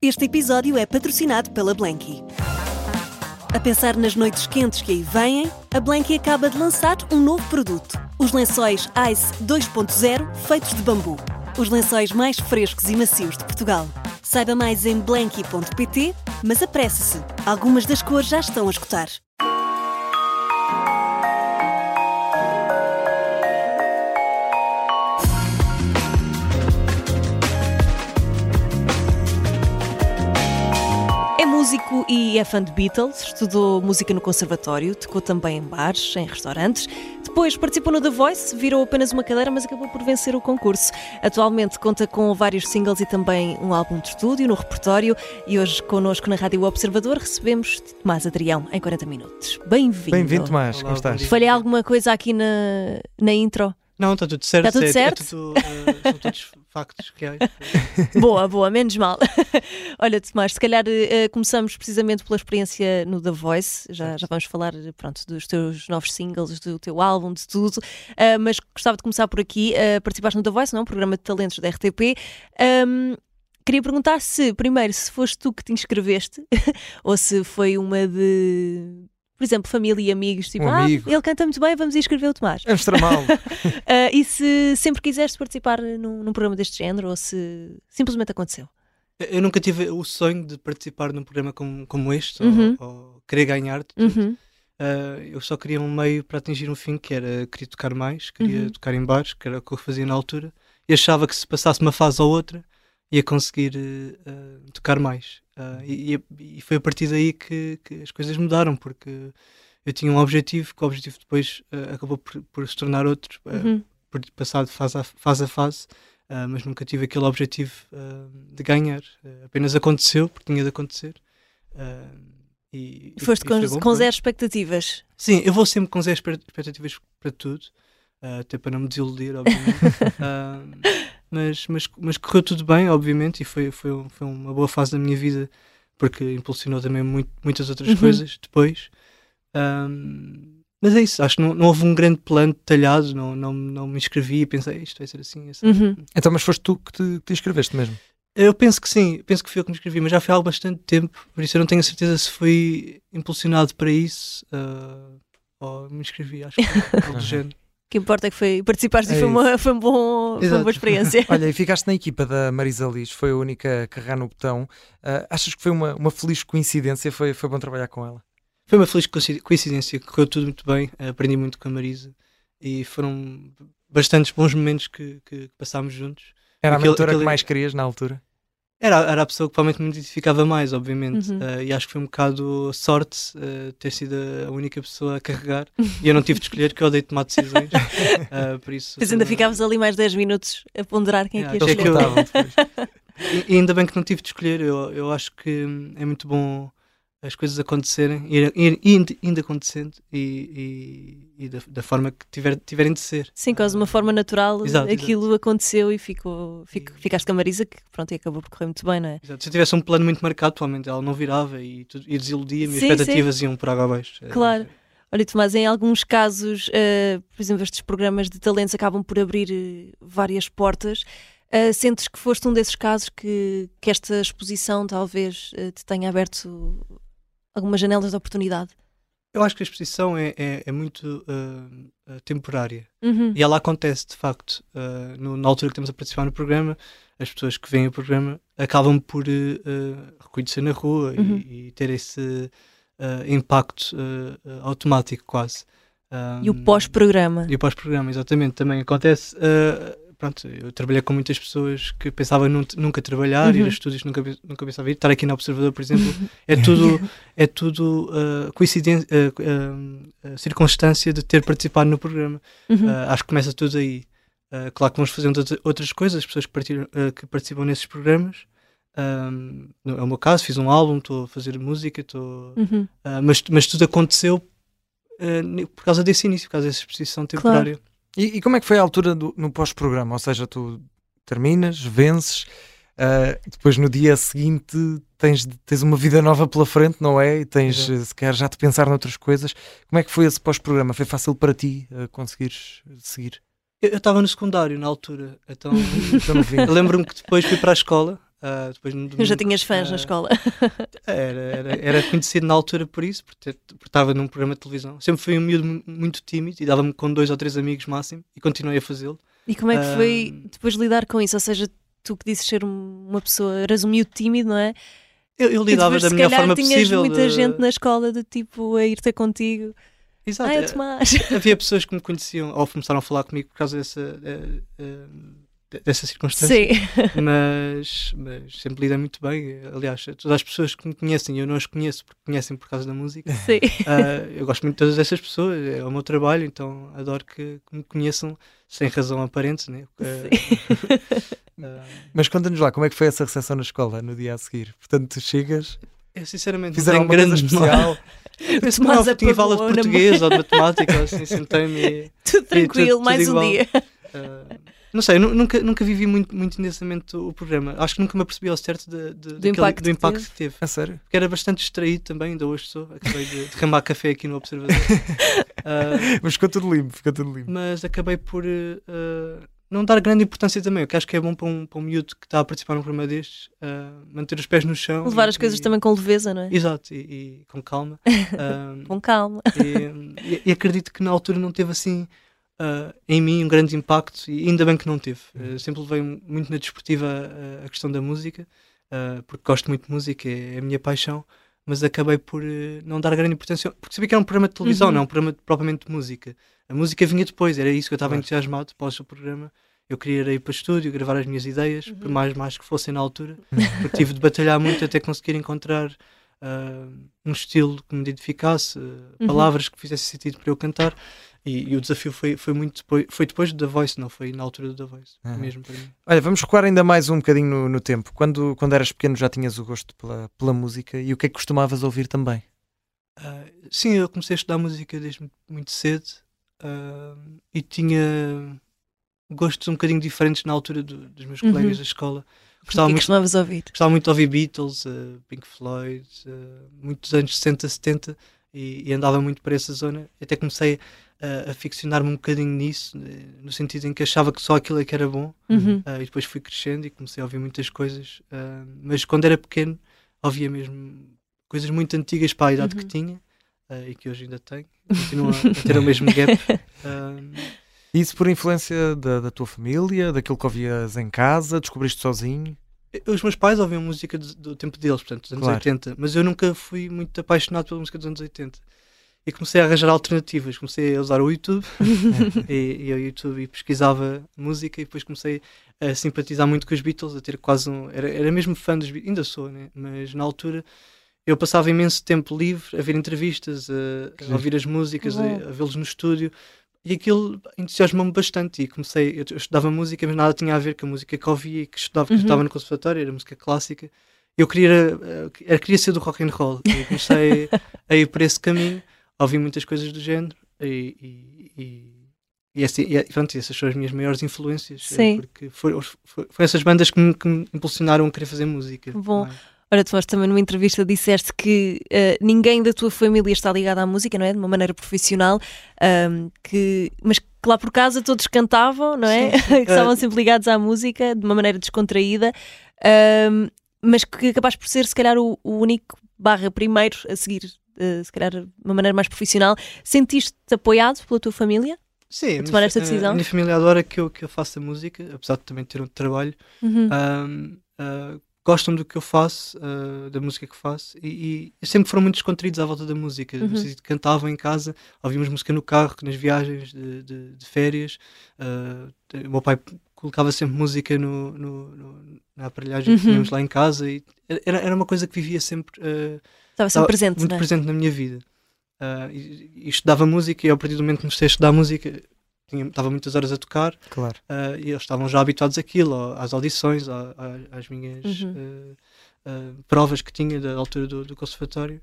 Este episódio é patrocinado pela Blanky. A pensar nas noites quentes que aí vêm, a Blanky acaba de lançar um novo produto: os lençóis Ice 2.0 feitos de bambu. Os lençóis mais frescos e macios de Portugal. Saiba mais em blanky.pt, mas apresse-se, algumas das cores já estão a escutar. Músico e é fã de Beatles, estudou música no conservatório, tocou também em bares, em restaurantes. Depois participou no The Voice, virou apenas uma cadeira, mas acabou por vencer o concurso. Atualmente conta com vários singles e também um álbum de estúdio no repertório. E hoje, connosco na Rádio Observador, recebemos Tomás Adrião em 40 minutos. Bem-vindo. Bem-vindo, Tomás. Olá, Como estás? Falhei alguma coisa aqui na, na intro? Não, está tudo certo. Está tudo é- é certo? tudo, eh, são todos factos reais. Boa, boa, menos mal. Olha, Tomás, se calhar eh, começamos precisamente pela experiência no The Voice. Já, já vamos falar pronto, dos teus novos singles, do teu álbum, de tudo. Ah, mas gostava de começar por aqui. Ah, participaste no The Voice, não? é? Um programa de talentos da RTP. Ahm, queria perguntar se, primeiro, se foste tu que te inscreveste ou se foi uma de. Por exemplo, família e amigos, tipo, Um ah, amigo. ele canta muito bem, vamos inscrever o Tomás. Vamos tramá-lo. Ah, e se sempre quiseste participar num, num programa deste género ou se simplesmente aconteceu? Eu nunca tive o sonho de participar num programa como, como este, Uhum. ou, ou querer ganhar. Uhum. Eh, eu só queria um meio para atingir um fim, que era queria tocar mais, queria Uhum. tocar em bares, que era o que eu fazia na altura. E achava que se passasse uma fase ou outra, ia conseguir eh, tocar mais. Eh, e, e- foi a partir daí que, que as coisas mudaram, porque eu tinha um objetivo, que o objetivo depois eh, acabou por, por se tornar outro. eh, Uhum. por passar de fase a fase, a fase ah, mas nunca tive aquele objetivo ah, de ganhar. Ah, apenas aconteceu, porque tinha de acontecer. Ah, e, Foste e com, bom, com zero expectativas. Sim, eu vou sempre com zero expectativas para tudo, ah, até para não me desiludir, obviamente. Ah, mas, mas, mas correu tudo bem, obviamente, e foi, foi, um- foi uma boa fase da minha vida, porque impulsionou também muito- muitas outras Uhum. coisas depois. Ah, mas é isso, acho que não, não houve um grande plano detalhado, não, não, não me inscrevi e pensei, isto vai ser assim. assim. Uhum. Então, mas foste tu que te, que te inscreveste mesmo? Eu penso que sim, penso que fui eu que me inscrevi, mas já foi há bastante tempo, por isso eu não tenho a certeza se fui impulsionado para isso ah, ou me inscrevi, acho que algo do género. O que importa é que foi participaste e É foi uma, foi, um bom, foi uma boa experiência. Olha, e ficaste na equipa da Marisa Liz, foi a única a carregar no botão. Ah, achas que foi uma, uma feliz coincidência? Foi, foi bom trabalhar com ela? Foi uma feliz coinci- coincidência, correu tudo muito bem, aprendi muito com a Marisa e foram bastantes bons momentos que, que passámos juntos. Era Aquele- a mentora aquele- que mais querias na altura? Era, era a pessoa que provavelmente me identificava mais, obviamente, Uhum. ah, e acho que foi um bocado sorte ah, ter sido a única pessoa a carregar e eu não tive de escolher, que eu odeio tomar decisões, Ah, por isso. Depois ainda ficavas ali mais 10 minutos a ponderar quem é que ia Yeah, Eles que escolher. eu-. E, e ainda bem que não tive de escolher, eu, eu acho que é muito bom as coisas acontecerem, ir, ir, indo, indo acontecendo e, e, e da, da forma que tiver, tiverem de ser. Sim, quase de uma forma natural, Exato, aquilo aconteceu e ficou, fico- E- ficaste com a Marisa, que pronto, e acabou por correr muito bem, não é? Exato. Se eu tivesse um plano muito marcado, provavelmente ela não virava e, e desiludia-me, as Sim, expectativas iam por água abaixo. É, Claro. Olha, Tomás, em alguns casos, eh, por exemplo, estes programas de talentos acabam por abrir eh, várias portas. Eh, sentes que foste um desses casos que, que esta exposição talvez eh, te tenha aberto algumas janelas de oportunidade? Eu acho que a exposição é, é, é muito ah, temporária. Uhum. E ela acontece, de facto, uh, no- na altura que estamos a participar no programa, as pessoas que veem o programa acabam por uh, uh, reconhecer na rua e- Uhum. e, ter esse uh, impacto uh, uh, automático, quase. E o Um, pós-programa? E o pós-programa, exatamente, também acontece. uh, pronto, eu trabalhei com muitas pessoas que pensavam nun- nunca trabalhar, ir Uhum. a estúdios nunca, nunca pensava ir. Estar aqui no Observador, por exemplo, é tudo, é tudo uh, coincidência, uh, uh, circunstância de ter participado no programa. Uhum. Uh, acho que começa tudo aí. Claro que vamos fazendo outra- outras coisas, as pessoas que, que participam nesses programas. Um, é o meu caso, fiz um álbum, estou a fazer música, estou. Uhum. uh, mas, mas tudo aconteceu por causa desse início, por causa dessa exposição temporária. E, e como é que foi a altura do- no pós-programa? Ou seja, tu terminas, vences, ah, depois no dia seguinte tens, tens uma vida nova pela frente, não é? E tens, eh, se calhar, já te pensar noutras coisas. Como é que foi esse pós-programa? Foi fácil para ti ah, conseguires seguir? Eu estava no secundário na altura, então Então, lembro-me que depois fui para a escola Uh, depois no Já domingo, tinhas fãs ah, na escola. Era, era, era conhecido na altura por isso, porque, porque estava num programa de televisão. Sempre fui um miúdo mu- muito tímido e dava-me com dois ou três amigos máximo e continuei a fazê-lo. E como é que foi Ah. depois lidar com isso? Ou seja, tu que dizes ser um- uma pessoa, eras um miúdo tímido, não é? Eu, eu lidava depois, da melhor forma tinhas possível. muita de- gente na escola de tipo a ir ter contigo. Exato. Ah, é Tomás. Havia pessoas que me conheciam ou começaram a falar comigo por causa dessa, eh, eh, dessa circunstância. Sim. mas, mas sempre lidei muito bem. Aliás, todas as pessoas que me conhecem, eu não as conheço porque conhecem por causa da música. Sim. Ah, eu gosto muito de todas essas pessoas, é o meu trabalho, então adoro que, que me conheçam sem razão aparente. Né? Ah, Mas conta-nos lá, como é que foi essa recepção na escola no dia a seguir? Portanto, tu chegas, eu sinceramente fizeram não tenho grande especial. Eu penso que não tinha aula de português ou de matemática, ou assim, sentei-me e. Tudo tranquilo, tudo mais um igual. dia. ah, não sei, eu nu- nunca, nunca vivi muito, muito intensamente o, programa. Acho que nunca me apercebi ao certo de, de- daquele- impacto do que impacto teve. que teve. A sério? Porque era bastante distraído também, ainda hoje sou. Acabei de derramar café aqui no Observador. Ah, Mas ficou tudo limpo, ficou tudo limpo. mas acabei por eh, não dar grande importância também. O que acho que é bom para um, para um miúdo que está a participar num programa destes, eh, manter os pés no chão. Levar e- as coisas e- também com leveza, não é? Exato, e, e com calma. Ah, Com calma. e, e- e acredito que na altura não teve assim ah, em mim um grande impacto e ainda bem que não teve. Eh, sempre levei muito na desportiva a, a questão da música, ah, porque gosto muito de música, é, é a minha paixão. Mas acabei por não dar grande importância, porque sabia que era um programa de televisão, Uhum. não é um programa de- propriamente de música. A música vinha depois, era isso que eu estava Claro. entusiasmado após o programa. Eu queria ir para o estúdio, gravar as minhas ideias, Uhum. por mais, mais que fossem na altura, porque tive de batalhar muito até conseguir encontrar ah, um estilo que me identificasse, ah, Uhum. palavras que fizessem sentido para eu cantar. E, e o desafio foi, foi muito depois, foi depois The Voice, não foi na altura The Voice, Aham. mesmo para mim. Olha, vamos recuar ainda mais um bocadinho no, no tempo. Quando, quando eras pequeno já tinhas o gosto pela, pela música e o que é que costumavas ouvir também? Ah, sim, eu comecei a estudar música desde muito, cedo ah, e tinha gostos um bocadinho diferentes na altura do- dos meus Uhum. colegas da escola. O Gostava que é que muito, costumavas ouvir? gostava muito de ouvir Beatles, ah, Pink Floyd, ah, muitos anos 60, 70 e, e andava muito para essa zona. Até comecei a, a ficcionar-me um bocadinho nisso, eh, no sentido em que achava que só aquilo é que era bom. Uhum. Ah, e depois fui crescendo e comecei a ouvir muitas coisas. ah, mas quando era pequeno, ouvia mesmo coisas muito antigas para a idade Uhum. que tinha ah, e que hoje ainda tenho. Continuo a, a ter o mesmo gap. Isso por influência da, da tua família, daquilo que ouvias em casa, descobriste sozinho? os meus pais ouviam música do, do tempo deles, portanto, dos anos Claro. 80, mas eu nunca fui muito apaixonado pela música dos anos 80. E comecei a arranjar alternativas. Comecei a usar o YouTube e, e ao YouTube e pesquisava música e depois comecei a simpatizar muito com os Beatles, a ter quase um. Era, era mesmo fã dos Beatles, ainda sou, né? mas na altura eu passava imenso tempo livre a ver entrevistas, a, a ouvir as músicas, a, a vê-los no estúdio. E aquilo entusiasmou-me bastante. E comecei, eu, eu estudava música, mas nada tinha a ver com a música que ouvia e que estudava, que eu Uhum. estava no conservatório, era música clássica. Eu queria, era, queria ser do rock and roll. E comecei a ir por esse caminho, a ouvir muitas coisas do género. E, e, e, e, assim, e, pronto, essas são as minhas maiores influências. eh, Sim. Porque foram, foram essas bandas que me, que me impulsionaram a querer fazer música. Bom. é? Ora, Tomás, também numa entrevista disseste que eh, ninguém da tua família está ligado à música, não é? De uma maneira profissional, ahm, que, mas que lá por casa todos cantavam, não é? Sim, sim. que estavam sempre ligados à música de uma maneira descontraída, ahm, mas que acabaste por ser, se calhar, o, o único barra primeiro a seguir, eh, se calhar, de uma maneira mais profissional. Sentiste-te apoiado pela tua família? Sim, a tomar minha, esta decisão? A minha família adora que eu, que eu faça música, apesar de também ter um trabalho. Uhum. Ah, gostam do que eu faço, ah, da música que faço, e, e sempre foram muito descontraídos à volta da música. Uhum. Cantavam em casa, ouvíamos música no carro, nas viagens de, de- de férias. Ah, o meu pai colocava sempre música no, no- no- na aparelhagem que Uhum. tínhamos lá em casa, e era, era uma coisa que vivia sempre. ah, Estava sempre presente, muito é? presente na minha vida. Ah, e, e estudava música, e a partir do momento que comecei a estudar música, tinha, estava muitas horas a tocar. Claro. Uh, e eles estavam já habituados àquilo, às audições, à- à- às minhas Uhum. uh, uh, provas que tinha da altura do, do conservatório.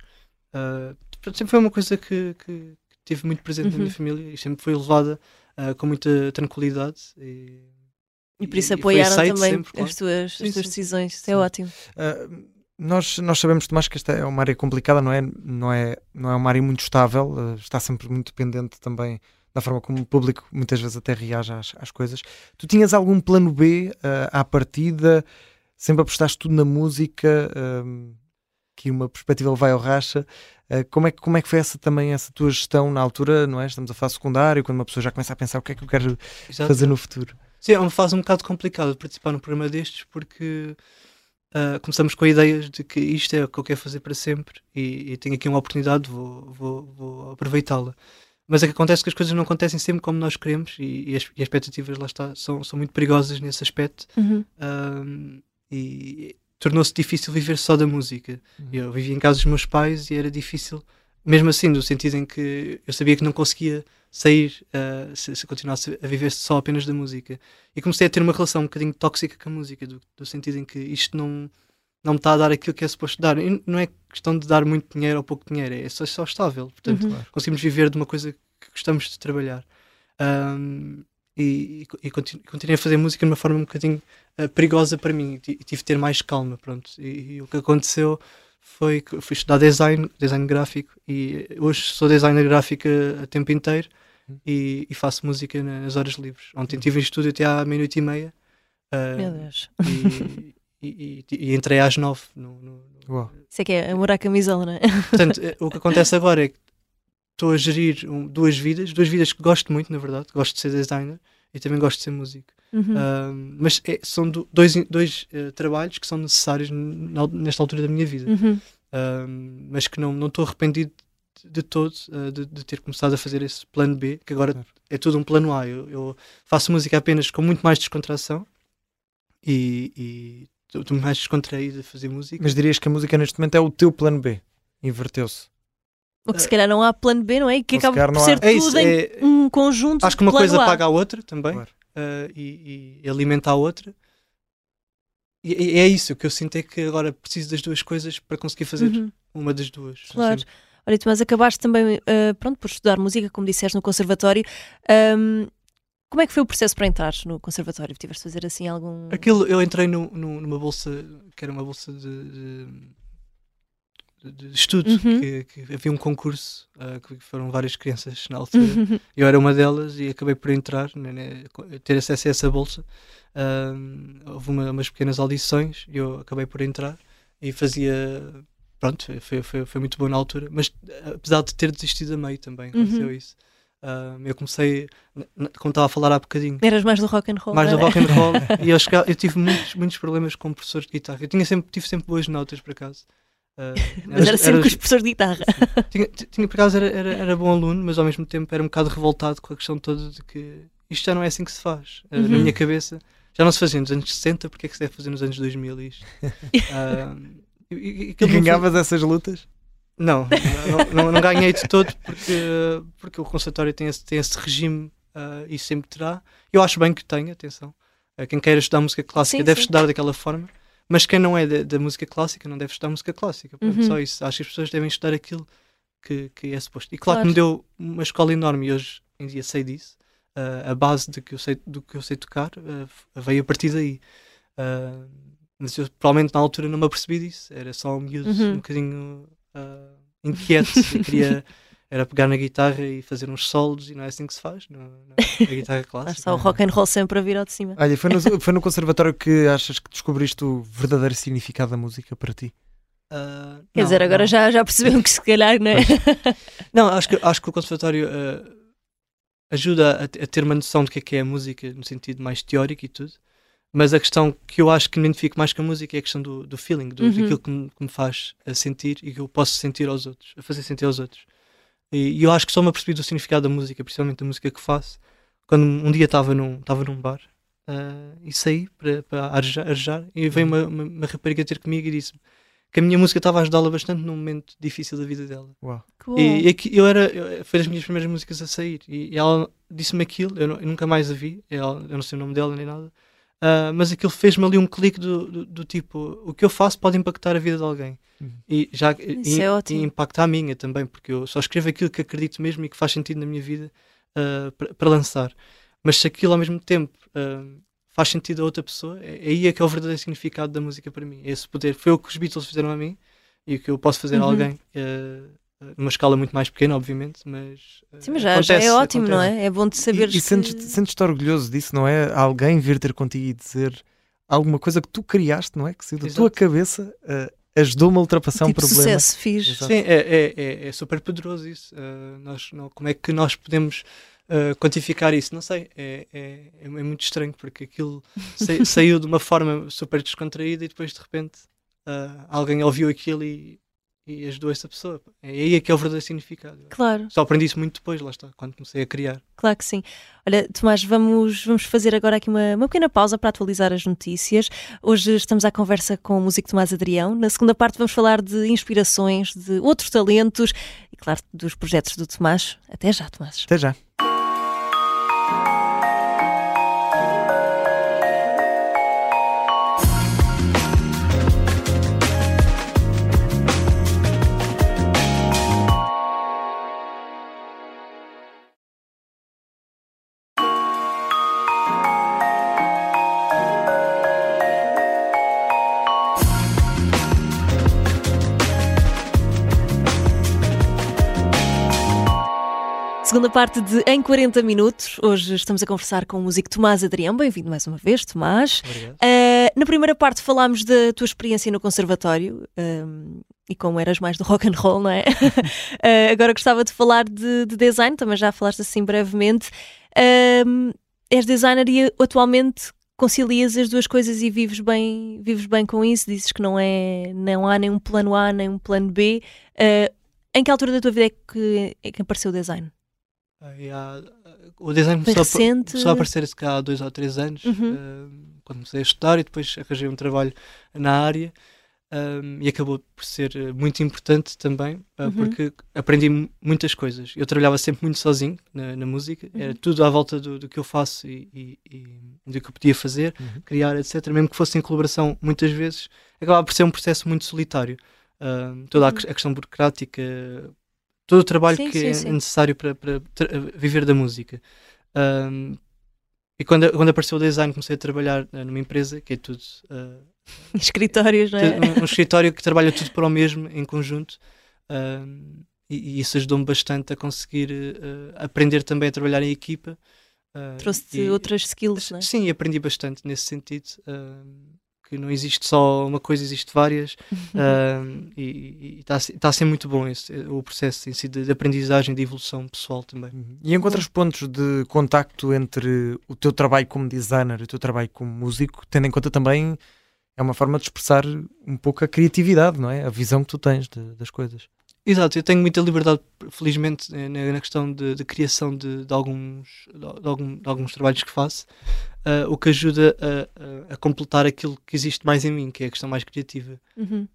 Uh, portanto, sempre foi uma coisa que, que, que tive muito presente na Uhum. minha família e sempre foi levada uh, com muita tranquilidade. E, E por isso e apoiaram aceito também sempre, claro. as tuas, Sim, as tuas sim. decisões. Isso é ótimo. Uh, nós, nós sabemos, Tomás, que esta é uma área complicada, não é? Não é, não é uma área muito estável, uh, está sempre muito dependente também da forma como o público muitas vezes até reage às, às coisas. Tu tinhas algum plano B uh, à partida? sempre apostaste tudo na música, um, que uma perspectiva vai ao racha. Uh, como, é, que, como é que foi essa também essa tua gestão na altura, não é? Estamos a fase secundário, quando uma pessoa já começa a pensar o que é que eu quero Exato. fazer no futuro. Sim, é uma fase um bocado complicada de participar num programa destes porque uh, começamos com ideias de que isto é o que eu quero fazer para sempre e, e tenho aqui uma oportunidade, vou, vou, vou aproveitá-la. Mas é que acontece que as coisas não acontecem sempre como nós queremos e, e as, e as expectativas lá está, são, são muito perigosas nesse aspecto. Uhum. Um, e tornou-se difícil viver só da música. Uhum. Eu vivia em casa dos meus pais e era difícil, mesmo assim, no sentido em que eu sabia que não conseguia sair uh, se, se, continuasse a viver só apenas da música. E comecei a ter uma relação um bocadinho tóxica com a música, do, do sentido em que isto não, não me está a dar aquilo que é suposto dar. E não é questão de dar muito dinheiro ou pouco dinheiro, é só, só estável. Portanto, uhum. conseguimos viver de uma coisa que gostamos de trabalhar. Um, e, e, e continuei a fazer música de uma forma um bocadinho uh, perigosa para mim e tive de ter mais calma. Pronto. E, e o que aconteceu foi que fui estudar design, design gráfico e hoje sou designer gráfico a tempo inteiro e, e, faço música nas horas livres. Ontem estive em estúdio até à meia-noite e meia. Uh, Meu Deus. E, e, e, entrei às nove. No, no, no... Isso é que é amor à camisola, não é? Portanto, eh, o que acontece agora é que estou a gerir um, duas vidas, duas vidas que gosto muito, na verdade. Gosto de ser designer e também gosto de ser músico. Uhum. Uh, mas é, são do, dois, dois uh, trabalhos que são necessários nesta altura da minha vida. Uhum. Uh, mas que não estou arrependido de todo uh, de, de, ter começado a fazer esse plano B, que agora claro. é tudo um plano A. Eu, eu, faço música apenas com muito mais descontração e estou mais descontraído a fazer música. Mas dirias que a música neste momento é o teu plano B? Inverteu-se. Ou que se calhar não há plano B, não é? E que acaba por ser é tudo em é... um conjunto. Acho que uma coisa a. paga a outra também claro. uh, e, e, alimenta a outra. E, e, é isso, o que eu sinto é que agora preciso das duas coisas para conseguir fazer uhum. uma das duas. Claro. Assim. Olha, mas acabaste também, uh, pronto, por estudar música, como disseste, no conservatório. Um, como é que foi o processo para entrar no conservatório? Tiveste de fazer assim algum. Aquilo, eu entrei no, no, numa bolsa, que era uma bolsa de, de, de estudo, uhum. que, que, havia um concurso, uh, que foram várias crianças na altura. Uhum. Eu era uma delas e acabei por entrar, né, né, ter acesso a essa bolsa. Uh, houve uma, umas pequenas audições e eu acabei por entrar e fazia pronto, foi, foi, foi muito bom na altura, mas apesar de ter desistido a meio também, aconteceu uhum. isso. Uh, eu comecei, como estava a falar há bocadinho. Eras mais do rock and roll. Mais do rock and roll. e eu, chegava, eu tive muitos, muitos problemas com professores de guitarra. Eu tinha sempre, tive sempre boas notas, por acaso. Uh, mas era, era sempre era, com os professores de guitarra. Tinha, tinha, por acaso, era, era, era, bom aluno, mas ao mesmo tempo era um bocado revoltado com a questão toda de que isto já não é assim que se faz. Uh, uhum. Na minha cabeça, já não se fazia nos anos 60, porque é que se deve fazer nos anos 2000 isto? E, e, e ganhavas foi... essas lutas? Não, não, não, não, ganhei de todo porque, porque o conservatório tem esse, tem esse regime uh, e sempre terá. Eu acho bem que tenha, atenção. Uh, quem queira estudar música clássica sim, deve sim. estudar daquela forma, mas quem não é da, música clássica não deve estudar música clássica. Uhum. Só isso. Acho que as pessoas devem estudar aquilo que, que é suposto. E claro, claro, que me deu uma escola enorme e hoje em dia sei disso. Uh, a base de que eu sei, do que eu sei tocar veio a partir daí. Uh, mas eu provavelmente na altura não me apercebi disso. Era só um miúdo uhum. um bocadinho uh, inquieto. queria era pegar na guitarra e fazer uns solos e não é assim que se faz na, na guitarra clássica. Só o rock and roll sempre a vir ao de cima. Olha, foi no, foi no conservatório que achas que descobriste o verdadeiro significado da música para ti? Uh, Quer não, dizer, agora já, já perceberam que se calhar, não é? não, acho que, acho que o conservatório uh, ajuda a, a, ter uma noção do que é que é a música no sentido mais teórico e tudo. Mas a questão que eu acho que me identifico mais com a música é a questão do, do feeling, do, uhum. daquilo que me, que me, faz sentir e que eu posso sentir aos outros, a fazer sentir aos outros. E, e eu acho que só me apercebi do significado da música, principalmente da música que faço, quando um dia estava num, num bar uh, e saí para, arejar, arejar e veio uhum. uma, uma, uma, rapariga ter comigo e disse-me que a minha música estava a ajudá-la bastante num momento difícil da vida dela. Uau. Cool. E, e eu era, eu, foi das minhas primeiras músicas a sair e, e ela disse-me aquilo, eu, eu, nunca mais a vi, ela, eu não sei o nome dela nem nada Uh, mas aquilo fez-me ali um clique do, do, do, tipo: o que eu faço pode impactar a vida de alguém. Uhum. E, já, e, é e impacta a minha também, porque eu só escrevo aquilo que acredito mesmo e que faz sentido na minha vida uh, para lançar. Mas se aquilo ao mesmo tempo uh, faz sentido a outra pessoa, é, é, aí é que é o verdadeiro significado da música para mim. É esse poder. Foi o que os Beatles fizeram a mim e o que eu posso fazer uhum. a alguém numa escala muito mais pequena, obviamente, mas. Sim, mas já, acontece, já é ótimo, acontece. não é? É bom de saber. E, e sentes-te sentes orgulhoso disso, não é? Alguém vir ter contigo e dizer alguma coisa que tu criaste, não é? Que saiu da tua cabeça, uh, ajudou-me a ultrapassar tipo um problema. sucesso, fiz. Exato. Sim, é, é, é, é, super poderoso isso. Uh, nós, não, como é que nós podemos uh, quantificar isso? Não sei, é, é, é, muito estranho porque aquilo sa saiu de uma forma super descontraída e depois de repente alguém ouviu aquilo e e ajudou essa pessoa. É aí é que é o verdadeiro significado. Claro. Só aprendi isso muito depois, lá está, quando comecei a criar. Claro que sim. Olha, Tomás, vamos, vamos fazer agora aqui uma, uma pequena pausa para atualizar as notícias. Hoje estamos à conversa com o músico Tomás Adrião. Na segunda parte vamos falar de inspirações, de outros talentos e, claro, dos projetos do Tomás. Até já, Tomás. Até já. Parte de Em 40 Minutos. Hoje estamos a conversar com o músico Tomás Adrião. Bem-vindo mais uma vez, Tomás. Uh, na primeira parte falámos da tua experiência no conservatório um, e como eras mais do rock and roll, não é? uh, agora gostava de falar de, de, design, também já falaste assim brevemente. Um, és designer e atualmente concilias as duas coisas e vives bem, vives bem com isso. Dizes que não, é, não há nem um plano A nem um plano B. Uh, em que altura da tua vida é que, é que apareceu o design? Há, o design começou a, começou a, aparecer se há dois ou três anos, uhum. uh, quando comecei a estudar e depois arranjei um trabalho na área. Um, e acabou por ser eh, muito importante também, uh, uhum. porque aprendi muitas coisas. Eu trabalhava sempre muito sozinho na, na música, uhum. era tudo à volta do, do que eu faço e, e, e, do que eu podia fazer, uhum. criar, etc. Mesmo que fosse em colaboração, muitas vezes acabava por ser um processo muito solitário. Uh, toda a, uhum. a, questão burocrática, todo o trabalho sim, que sim, é sim. necessário para, para, viver da música. Um, e quando, quando apareceu o design, comecei a trabalhar uh, numa empresa que é tudo. Uh, Escritórios, não é? Um, um, escritório que trabalha tudo para o mesmo, em conjunto. Um, e, e, isso ajudou-me bastante a conseguir uh, aprender também a trabalhar em equipa. Trouxe-te outras skills, não é? Sim, aprendi bastante nesse sentido que não existe só uma coisa, existe várias uh, e está tá a ser muito bom esse, o processo em si de, de, aprendizagem, de evolução pessoal também. Uhum. E encontras pontos de contacto entre o teu trabalho como designer e o teu trabalho como músico, tendo em conta também é uma forma de expressar um pouco a criatividade, não é? A visão que tu tens de, das coisas. Exato, eu tenho muita liberdade, felizmente, eh, na, na questão de, de criação de, de alguns, de, algum, de, alguns trabalhos que faço, uh, o que ajuda a, a, completar aquilo que existe mais em mim, que é a questão mais criativa. Uhum.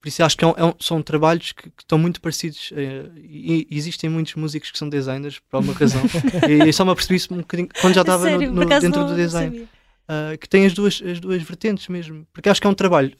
por isso acho que é um, é um, são trabalhos que, que, estão muito parecidos, uh, e, e, existem muitos músicos que são designers, por alguma razão, e, e só me apercebi isso um bocadinho quando já estava no, no, dentro do design, uh, que tem as duas, as duas vertentes mesmo, porque acho que é um trabalho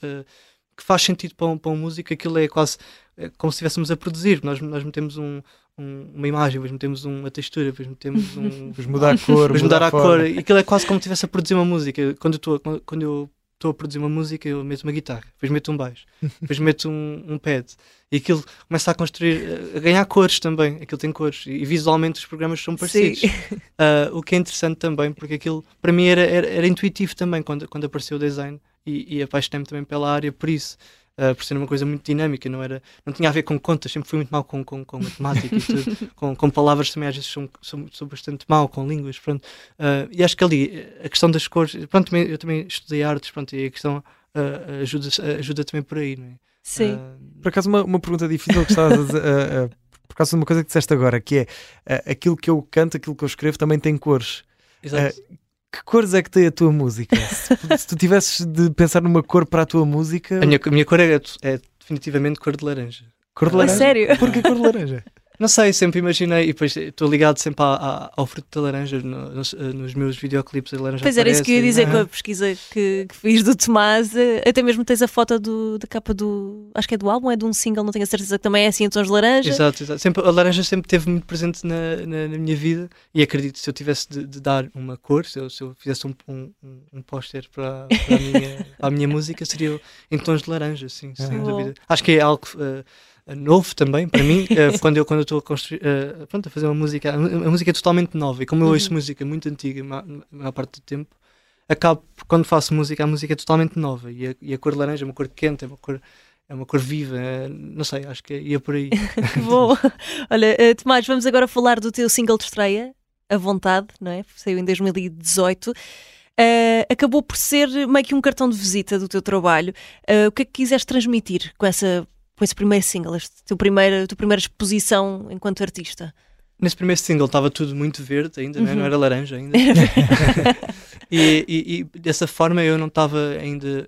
que faz sentido para um, para um músico, aquilo é quase é como se estivéssemos a produzir. Nós, nós metemos um, um, uma imagem, depois metemos uma textura, depois metemos um. Depois mudar a cor, depois mudar, a, a cor. E aquilo é quase como se estivesse a produzir uma música. Quando eu estou quando eu estou a produzir uma música, eu meto uma guitarra, depois meto um baixo, depois meto um, um pad. E aquilo começa a construir, a ganhar cores também. Aquilo tem cores. E visualmente os programas são parecidos. Uh, o que é interessante também, porque aquilo para mim era, era, era intuitivo também quando, quando apareceu o design e, e apaixonei-me também pela área por isso uh, por ser uma coisa muito dinâmica, não, era, não tinha a ver com contas, sempre fui muito mal com, com, com matemática e tudo, com, com palavras também às vezes sou, sou, sou bastante mal, com línguas, pronto. Uh, e acho que ali a questão das cores, pronto, também, eu também estudei artes, pronto, e a questão uh, ajuda, ajuda também por aí, não é? Sim. por acaso, uma, uma pergunta difícil que estavas a dizer por causa de uma coisa que disseste agora, que é uh, aquilo que eu canto, aquilo que eu escrevo também tem cores. Exato. Que cores é que tem a tua música? se, se, tu tivesses de pensar numa cor para a tua música. A minha, a minha cor é, é definitivamente cor de laranja. Cor de laranja? A sério? Porquê cor de laranja? Não sei, sempre imaginei, e depois estou ligado sempre à, à, ao fruto da laranja no, nos, eh, nos, meus videoclipes, a laranja Pois era isso que eu ia dizer com a pesquisa que, que, fiz do Tomás, eh, até mesmo tens a foto do, da capa do, acho que é do álbum, é de um single, não tenho a certeza que também é assim em tons de laranja. Exato, exato. Sempre, a laranja sempre esteve muito presente na, na, na, minha vida e acredito se eu tivesse de, de dar uma cor, se eu, se eu fizesse um, um, um póster para, para, a minha, para a minha música, seria em tons de laranja, sim, sem dúvida. Acho que é algo... Uh, novo também para mim uh, quando eu quando eu estou a construir uh, pronto a fazer uma música a, música é totalmente nova e como eu uhum. ouço música muito antiga a maior parte do tempo acabo, quando faço música, a música é totalmente nova e a, e a cor laranja é uma cor quente, é uma cor é uma cor viva, é, não sei, acho que ia por aí. Bom, olha, uh, Tomás, vamos agora falar do teu single de estreia, A Vontade, não é? Saiu em 2018. Uh, acabou por ser meio que um cartão de visita do teu trabalho. Uh, o que é que quiseste transmitir com, essa, com esse primeiro single, este teu primeira, tua primeira exposição enquanto artista? Nesse primeiro single estava tudo muito verde ainda, uhum. não, é? não, era laranja ainda. e, e, e, dessa forma eu não estava ainda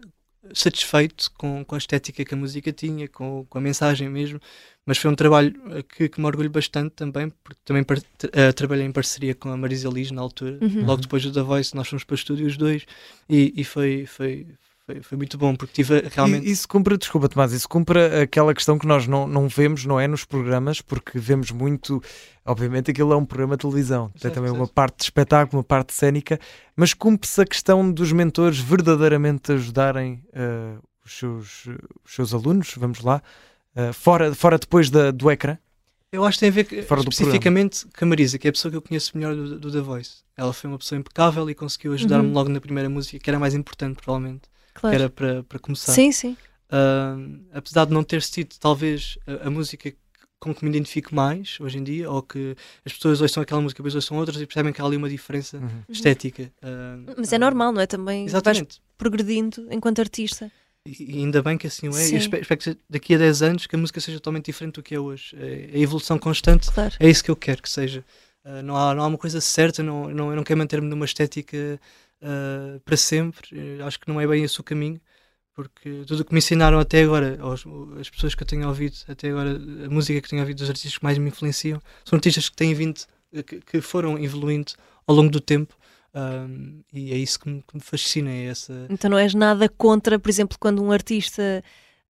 satisfeito com, com a estética que a música tinha, com, com a mensagem mesmo, mas foi um trabalho eh, que, que me orgulho bastante também, porque também uh, trabalhei em parceria com a Marisa Liz na altura, uhum. logo depois do The Voice nós fomos para o estúdio os dois e, e foi, foi, foi, foi, muito bom, porque tive realmente. E, isso cumpre, desculpa, Tomás, isso cumpre aquela questão que nós não, não vemos, não é? Nos programas, porque vemos muito. Obviamente, aquilo é um programa de televisão, tem também certo. uma parte de espetáculo, uma parte cénica, mas cumpre-se a questão dos mentores verdadeiramente ajudarem uh, os, seus, os seus alunos, vamos lá, uh, fora, fora depois da, do ecrã? Eu acho que tem a ver que, especificamente com a Marisa, que é a pessoa que eu conheço melhor do, do The Voice. Ela foi uma pessoa impecável e conseguiu ajudar-me uhum. logo na primeira música, que era mais importante, provavelmente claro. que era para, para começar. Sim, sim. Uh, apesar de não ter sido talvez a, a, música com que me identifico mais hoje em dia, ou que as pessoas hoje são aquela música, depois são outras e percebem que há ali uma diferença uhum. estética. Uh, Mas é normal, não é? Também exatamente. vais progredindo enquanto artista. E ainda bem que assim é. Sim. espero, espero, que daqui a 10 anos que a música seja totalmente diferente do que é hoje. É, a evolução constante claro. é isso que eu quero que seja. Uh, não, há, não há uma coisa certa, não, não, eu não quero manter-me numa estética uh, para sempre. Uh, acho que não é bem esse o caminho, porque tudo o que me ensinaram até agora, as, as pessoas que eu tenho ouvido até agora, a música que tenho ouvido dos artistas que mais me influenciam, são artistas que têm vindo, que, que foram evoluindo ao longo do tempo. Um, e é isso que me, que me, fascina. É essa... Então não és nada contra, por exemplo, quando um artista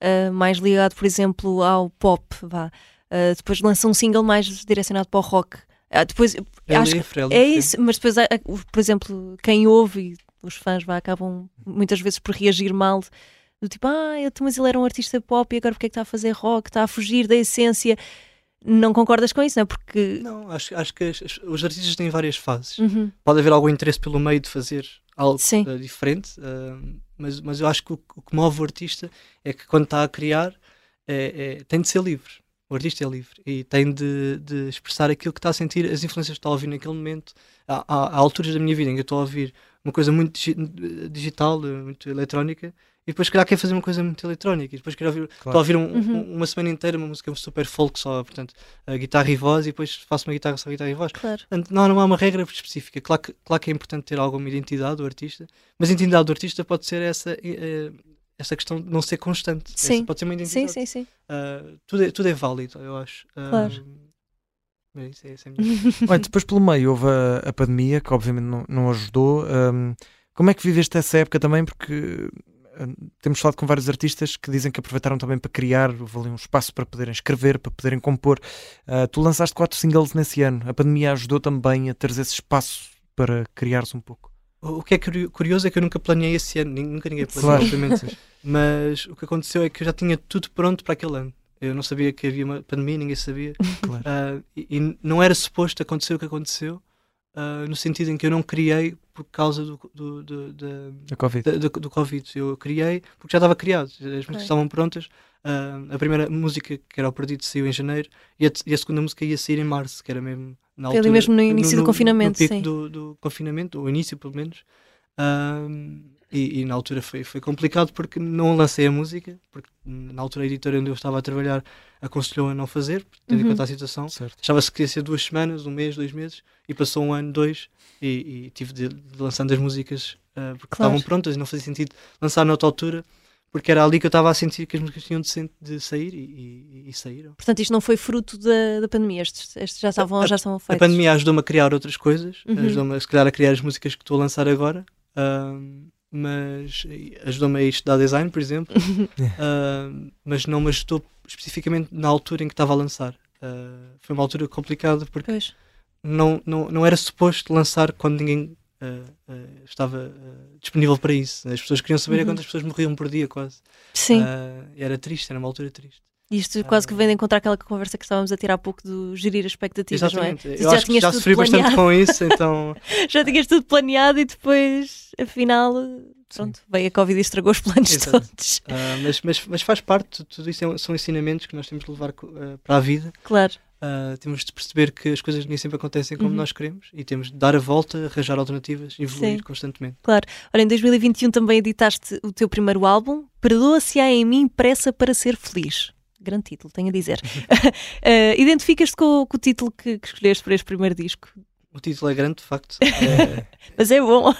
uh, mais ligado, por exemplo, ao pop, vá, uh, depois lança um single mais direcionado para o rock. Uh, depois, é, acho livre, é, livre. é isso, mas depois, por exemplo, quem ouve e os fãs vá, acabam muitas vezes por reagir mal. Do tipo, ah, mas ele era um artista pop e agora porque é que está a fazer rock? Está a fugir da essência não concordas com isso, não é? Porque. Não, acho, acho que as, os artistas têm várias fases. Uhum. Pode haver algum interesse pelo meio de fazer algo uh, diferente, uh, mas, mas eu acho que o, o, que move o artista é que quando está a criar é, é, tem de ser livre. O artista é livre e tem de, de, expressar aquilo que está a sentir, as influências que está a ouvir naquele momento. Há, há, há alturas da minha vida em que eu estou a ouvir uma coisa muito digital, muito eletrónica, e depois, calhar, quer fazer uma coisa muito eletrónica. E depois, quero ouvir, claro. estou a ouvir um, uhum. uma semana inteira uma música super folk só, portanto, a guitarra e voz, e depois faço uma guitarra só guitarra e voz. Claro. Portanto, não, não há uma regra específica. Claro que, claro que é importante ter alguma identidade do artista, mas a identidade do artista pode ser essa. Eh, essa questão de não ser constante. Sim. Essa pode ser uma identidade. Sim, sim, sim. Uh, tudo, é, tudo é válido, eu acho. Uh, claro. É isso, é, isso é Olha, depois pelo meio houve a, a pandemia, que obviamente não, não ajudou. Um, como é que viveste essa época também? Porque temos falado com vários artistas que dizem que aproveitaram também para criar, houve um espaço para poderem escrever, para poderem compor. Uh, tu lançaste quatro singles nesse ano. A pandemia ajudou também a teres esse espaço para criares um pouco. O que é curioso é que eu nunca planeei esse ano, nunca ninguém planeou, claro. obviamente. Mas o que aconteceu é que eu já tinha tudo pronto para aquele ano. Eu não sabia que havia uma pandemia, ninguém sabia. Claro. Uh, e, e, não era suposto acontecer o que aconteceu uh, no sentido em que eu não criei por causa do, do, do, do, COVID. do, do Covid. Eu criei porque já estava criado, as músicas estavam prontas. Uh, a primeira música, que era o Perdido, saiu em janeiro e a, e a, segunda música ia sair em março, que era mesmo na altura. ali mesmo no início no, do confinamento, no sim. Do, do confinamento, o início pelo menos. Uh, e, e, na altura foi, foi complicado porque não lancei a música, porque na altura a editora onde eu estava a trabalhar aconselhou a não fazer, tendo uhum. em conta a situação. Achava-se que ia ser duas semanas, um mês, dois meses, e passou um ano, dois, e, e tive de, de lançando as músicas uh, porque claro. estavam prontas e não fazia sentido lançar noutra altura, porque era ali que eu estava a sentir que as músicas tinham de, de sair e, e, e, saíram. Portanto, isto não foi fruto da, da pandemia, estes, estes já estavam a, já estavam feitos. A pandemia ajudou-me a criar outras coisas, uhum. ajudou-me a, se calhar, a criar as músicas que estou a lançar agora. Uh, mas ajudou-me a estudar design, por exemplo, uh, mas não me ajudou especificamente na altura em que estava a lançar. Uh, foi uma altura complicada porque pois não, não, não era suposto lançar quando ninguém estava uh, disponível para isso. As pessoas queriam saber uhum. quantas pessoas morriam por dia, quase. Sim. era triste, era uma altura triste. Isto quase que vem de encontrar aquela conversa que estávamos a ter há pouco do gerir expectativas, Exatamente. não é? Eu acho que já sofri bastante com isso, então. já tinhas tudo planeado e depois, afinal, pronto, Sim. veio a Covid e estragou os planos Exato. todos. Uh, mas, mas, mas faz parte, tudo isso é, são ensinamentos que nós temos de levar uh, para a vida. Claro. Uh, temos de perceber que as coisas nem sempre acontecem como uhum. nós queremos e temos de dar a volta, arranjar alternativas, evoluir Sim. constantemente. Claro. Olha, em 2021 também editaste o teu primeiro álbum, Perdoa-se há em mim pressa para ser feliz. Grande título, tenho a dizer. uh, Identificas-te com, com, o título que, que escolheste para este primeiro disco? O título é grande, de facto. É... Mas é bom.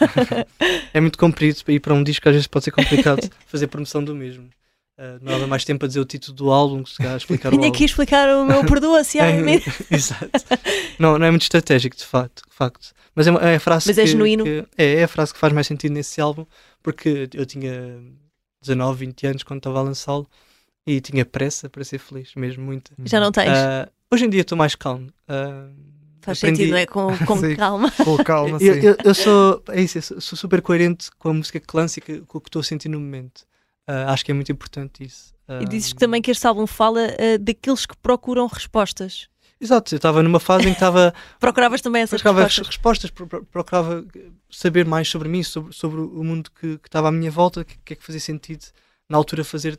é muito comprido e para um disco às vezes pode ser complicado fazer promoção do mesmo. Uh, não há mais tempo a dizer o título do álbum, se calhar explicar Vinha aqui explicar o meu perdoa-se é, Exato. Não, não é muito estratégico, de facto. De facto. Mas é, é a frase Mas que, é genuíno. Que, é, é a frase que faz mais sentido nesse álbum, porque eu tinha 19, 20 anos quando estava a lançá-lo e tinha pressa para ser feliz, mesmo muito. Já não tens? Uh, hoje em dia estou mais calmo. Uh, Faz aprendi... sentido, é? Com, com calma. Com calma, sim. Eu, eu, eu, sou, é isso, sou, super coerente com a música clássica, com o que estou a sentir no momento. Uh, acho que é muito importante isso. Uh, e dizes que também que este álbum fala uh, daqueles que procuram respostas. Exato, eu estava numa fase em que estava. Procuravas também essas respostas? respostas, procurava saber mais sobre mim, sobre, sobre o mundo que, que estava à minha volta, o que, que, é que fazia sentido na altura fazer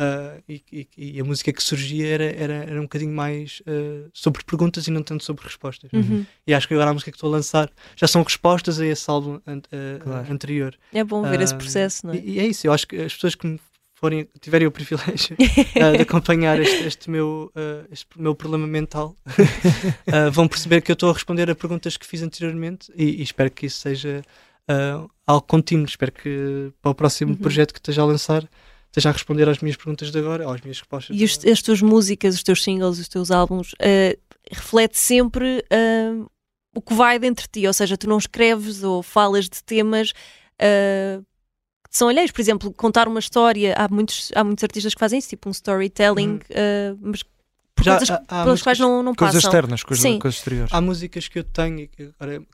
Uh, e, e, e, a música que surgia era, era, era um bocadinho mais uh, sobre perguntas e não tanto sobre respostas. Uhum. E acho que agora a música que estou a lançar já são respostas a esse álbum an uh, claro. anterior. É bom ver esse processo, não é? E, e, é isso, eu acho que as pessoas que me forem, tiverem o privilégio de acompanhar este, este meu, este meu problema mental vão perceber que eu estou a responder a perguntas que fiz anteriormente e, e espero que isso seja algo contínuo. Espero que para o próximo uhum. projeto que esteja a lançar esteja a responder às minhas perguntas de agora, às minhas respostas. E os, as tuas músicas, os teus singles, os teus álbuns, uh, reflete sempre uh, o que vai dentro de ti, ou seja, tu não escreves ou falas de temas uh, que são alheios, por exemplo, contar uma história, há muitos, há muitos artistas que fazem isso, tipo um storytelling, hum. mas por Já, coisas há, há pelas quais não, não coisas passam. externas, coisas, Sim. coisas exteriores. Há músicas que eu tenho que,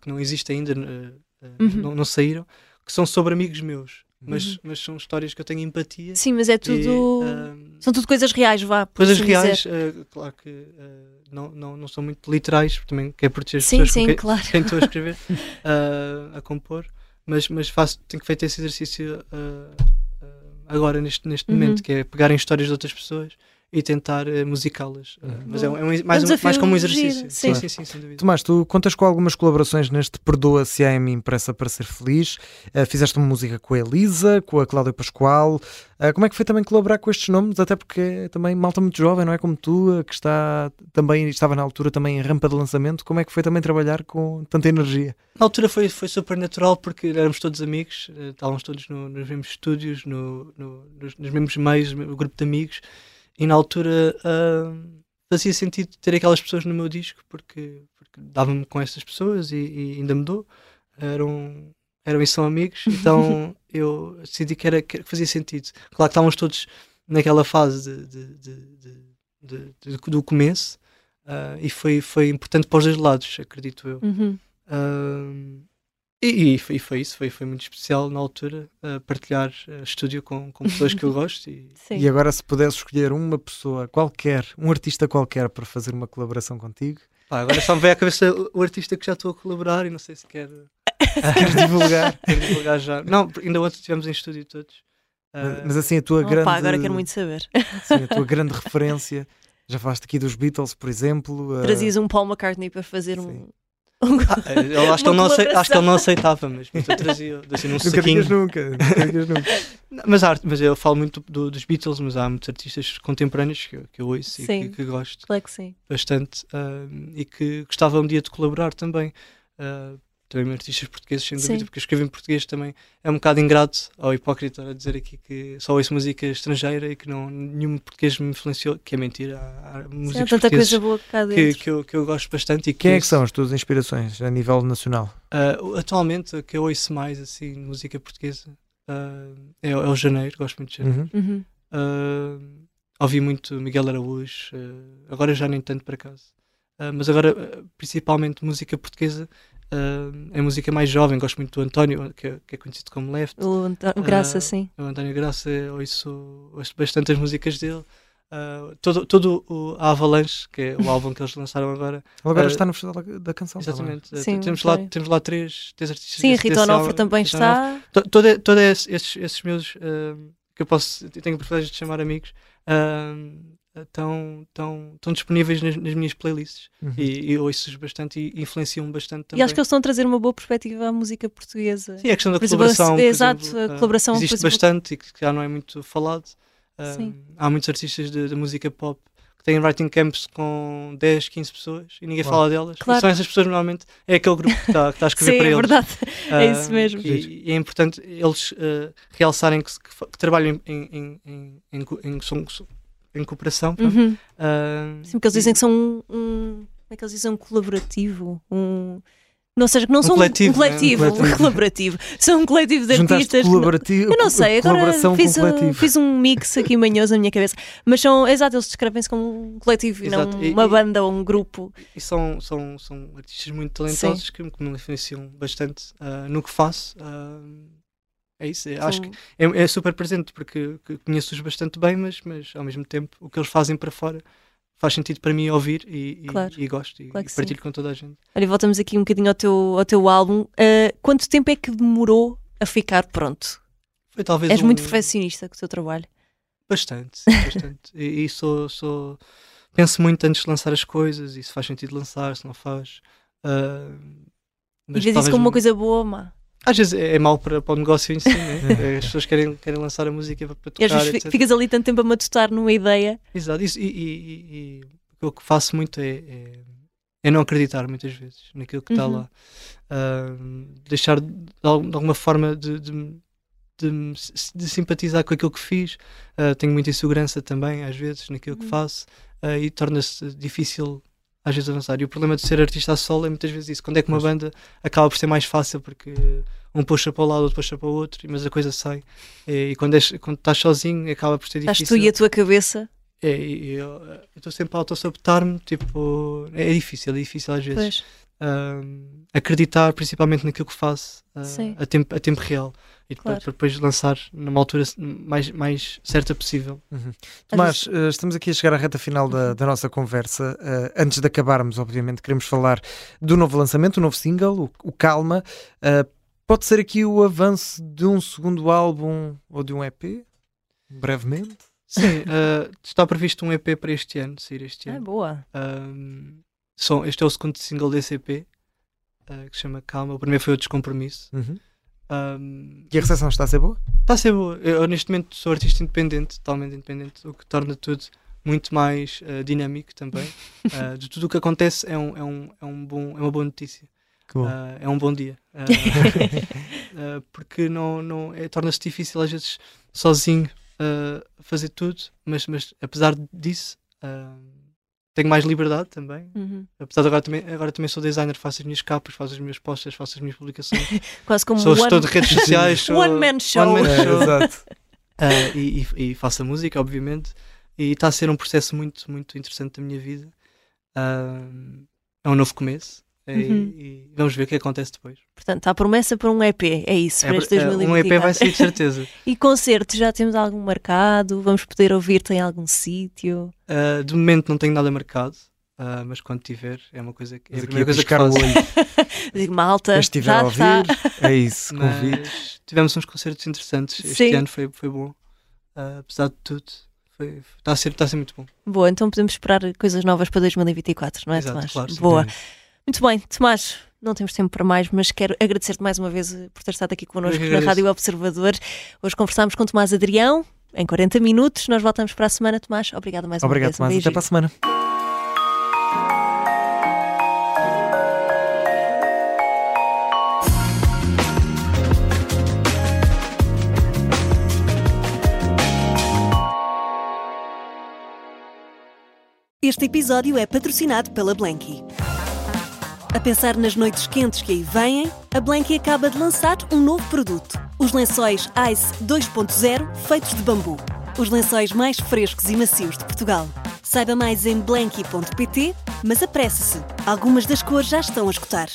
que não existem ainda, uhum. não, não saíram, que são sobre amigos meus mas, uhum. mas são histórias que eu tenho empatia. Sim, mas é tudo. E, uh, são tudo coisas reais, vá. Coisas assim reais, uh, claro que uh, não, não, não são muito literais, também quero proteger as sim, pessoas sim, quem, claro. quem estou a escrever, a compor, mas, mas faço, tenho feito esse exercício agora, neste, neste uhum. momento, que é pegarem histórias de outras pessoas e tentar uh, musicá-las. Uh, mas é, um, é um, mais, um, mais como um exercício. Sim, sim, sim, sem dúvida. Tomás, tu contas com algumas colaborações neste Perdoa-se a mim pressa para ser feliz. Uh, fizeste uma música com a Elisa, com a Cláudia Pascoal. como é que foi também colaborar com estes nomes? Até porque é também malta muito jovem, não é como tu, que está também estava na altura também em rampa de lançamento. Como é que foi também trabalhar com tanta energia? Na altura foi, foi super natural porque éramos todos amigos, estávamos todos no, nos mesmos estúdios, no, no, nos, nos mesmos meios, o grupo de amigos. E na altura uh, fazia sentido ter aquelas pessoas no meu disco porque, porque dava-me com essas pessoas e, e, ainda me dou. Eram, eram e são amigos, então eu decidi que, era, que fazia sentido. Claro que estávamos todos naquela fase de, de, de, do começo uh, e foi, foi importante para os dois lados, acredito eu. Uhum. Uh, e, e, foi, foi, isso, foi, foi muito especial na altura uh, partilhar uh, estúdio com, com pessoas que eu gosto. E... e agora, se pudesse escolher uma pessoa qualquer, um artista qualquer, para fazer uma colaboração contigo. Pá, agora só me vem à cabeça o, artista que já estou a colaborar e não sei se quer, quer divulgar. quer divulgar já. Não, ainda ontem estivemos em estúdio todos. Uh... Mas, assim, a tua Opa, grande. agora quero muito saber. Sim, a tua grande referência. Já falaste aqui dos Beatles, por exemplo. Trazias um Paul McCartney para fazer Sim. um eu acho que, ele não aceitava, acho que ele não aceitava, mas eu trazia assim, num nunca saquinho. nunca, nunca, nunca. mas, mas eu falo muito do, dos Beatles, mas há muitos artistas contemporâneos que, que eu ouço sim, e que, que gosto claro que sim. bastante uh, e que gostava um dia de colaborar também. Uh, também artistas portugueses, sem dúvida, Sim. porque eu escrevo em português também. É um bocado ingrato ao hipócrita a dizer aqui que só ouço música estrangeira e que não, nenhum português me influenciou, que é mentira. Há, há músicas Sim, tanta coisa boa cá dentro. Que, que, eu, que eu gosto bastante. E Quem é que são as tuas inspirações a nível nacional? Uh, atualmente, o que eu ouço mais, assim, música portuguesa, uh, é, é, o Janeiro, gosto muito de Janeiro. Uhum. Uhum. Uh, ouvi muito Miguel Araújo, agora já nem tanto para casa. mas agora, principalmente música portuguesa, uh, é música mais jovem, gosto muito do António, que é, que é conhecido como Left. O, Antó o Graça, uh, sim. O António Graça, ouço, ouço bastante as músicas dele. Uh, todo, todo o, Avalanche, que é o álbum que eles lançaram agora. Ele agora Uh, está no Festival da, da Canção. Exatamente. Uh, Sim, temos, lá, temos lá três, três artistas. Sim, Rita Onofre também Rita está. To- Todos todo esses, esses, esses meus uh, que eu posso eu tenho o privilégio de chamar amigos uh, estão, estão, estão disponíveis nas, nas minhas playlists Uhum. e, e ouço-os bastante e influenciam-me bastante também. E acho que eles estão a trazer uma boa perspectiva à música portuguesa. Sim, a questão da Por exemplo, colaboração. exato, exemplo, a uh, colaboração, por existe exemplo- bastante e que já não é muito falado. Uh, Sim. há muitos artistas de, de música pop que têm writing camps com 10, 15 pessoas e ninguém Uau. fala delas. Claro. São essas pessoas normalmente, é aquele grupo que está, que está a escrever Sim, para é eles. verdade. É isso Ah, mesmo. E, e é importante eles ah, realçarem que, que que trabalham em, em, em, em, em, em cooperação. Uhum. Ah, Sim, porque eles dizem que são um, um- Como é que eles dizem? Um colaborativo. Um. Não seja que não Um são coletivo, um né? coletivo, Um um coletivo. colaborativo. São um coletivo de Juntaste artistas. não- colaborativo, Eu não sei, agora colaboração fiz, com um, coletivo. fiz um mix aqui manhoso na minha cabeça. Mas são, exato, eles descrevem-se como um coletivo e não Exato. E- uma e- banda ou um grupo. e são, são, são artistas muito talentosos que, me- que me influenciam bastante ah, no que faço. Ah, é isso, é- acho que é, é super presente porque que conheço-os bastante bem, mas, mas ao mesmo tempo o que eles fazem para fora faz sentido para mim ouvir e, e, Claro. e gosto e, Claro e partilho com toda a gente. Olha, voltamos aqui um bocadinho ao teu, ao teu álbum. Ah, quanto tempo é que demorou a ficar pronto? Foi talvez És um- muito perfeccionista com o teu trabalho. Bastante, sim, bastante. e, e sou, sou. Penso muito antes de lançar as coisas, e se faz sentido lançar, se não faz. Ah, E vês isso como uma um- coisa boa ou má. Às vezes é, é mau para, para o negócio em si, né? As pessoas querem, querem lançar a música para, para E às tocar, vezes etc. ficas ali tanto tempo a matutar numa ideia. Exato, isso, e, e, e- e o que faço muito é, é, é não acreditar muitas vezes naquilo que está Uhum. lá. Ah, deixar de, de alguma forma de, de, de, simpatizar com aquilo que fiz. Ah, tenho muita insegurança também, às vezes, naquilo que Uhum. faço ah, e torna-se difícil às vezes avançar. E o problema de ser artista a solo é muitas vezes isso. Quando é que uma banda acaba por ser mais fácil porque um puxa para o lado, outro puxa para o outro, mas a coisa sai. E, e quando, és, quando estás sozinho acaba por ser Estás difícil. tu e a tua cabeça. É, e eu estou sempre a autossabotar-me, tipo, é difícil, é difícil às vezes acreditar principalmente naquilo que faço Sim. a, tempo, a tempo real e depois, Claro. para depois lançar numa altura mais, mais certa possível. Tomás, eh, estamos aqui a chegar à reta final Uhum. da, da nossa conversa. Eh, antes de acabarmos, obviamente, queremos falar do novo lançamento, o novo single, o, o Calma. Eh, pode ser aqui o avanço de um segundo álbum ou de um EP? Brevemente? Sim, ah, está previsto um EP para este ano, sair este Ah, ano. boa. Ahm, são- este é o segundo single desse EP, ah, que se chama Calma. O primeiro foi o Descompromisso. Uhum. Ahm, E a recepção está a ser boa? Está a ser boa. Eu, neste momento sou artista independente, totalmente independente, o que torna tudo muito mais eh, dinâmico também. Eh, de tudo o que acontece é, um, é, um, é, um bom, é uma boa notícia. Eh, é um bom dia. Eh, eh, porque não, não, é, torna-se difícil às vezes sozinho fazer tudo, mas, mas apesar disso tenho mais liberdade também. Uhum. Apesar de agora também, agora também sou designer, faço as minhas capas, faço as minhas postas, faço as minhas publicações. Quase como sou um gestor one, de redes sociais. sou one man show. one man É, show. exato. Ah, e, e, e faço a música, obviamente, e está a ser um processo muito, muito interessante da minha vida. É um novo começo Uhum. e vamos ver o que acontece depois. Portanto, há promessa para um EP. É isso, para este É, um 2024. EP vai sair de certeza. E concerto, já temos algum marcado? Vamos poder ouvir-te em algum sítio? Ah, de momento não tenho nada marcado, ah, mas quando tiver é uma coisa que é Mas a primeira coisa que o faço. olho. Digo, malta, Quem estiver já a está. ouvir, é isso, convite. Mas tivemos uns concertos interessantes este Sim. ano, foi, foi bom, Ah, apesar de tudo. foi- Está a, ser, está a ser muito bom. Boa, então podemos esperar coisas novas para 2024, não é, Exato, Tomás? claro, sim. Muito bem, Tomás, não temos tempo para mais, mas quero agradecer-te mais uma vez eh, por ter estado aqui connosco na. Rádio Observador. Hoje conversámos com Tomás Adrião, em 40 minutos. Nós voltamos para a semana, Tomás. Obrigada mais Obrigado, uma vez. Um Tomás. Até para a semana. Este episódio é patrocinado pela Blanky. A pensar nas noites quentes que aí vêm, a Blanky acaba de lançar um novo produto: os lençóis Ice 2.0 feitos de bambu. Os lençóis mais frescos e macios de Portugal. Saiba mais em blanky.pt, mas apresse-se, algumas das cores já estão a escutar.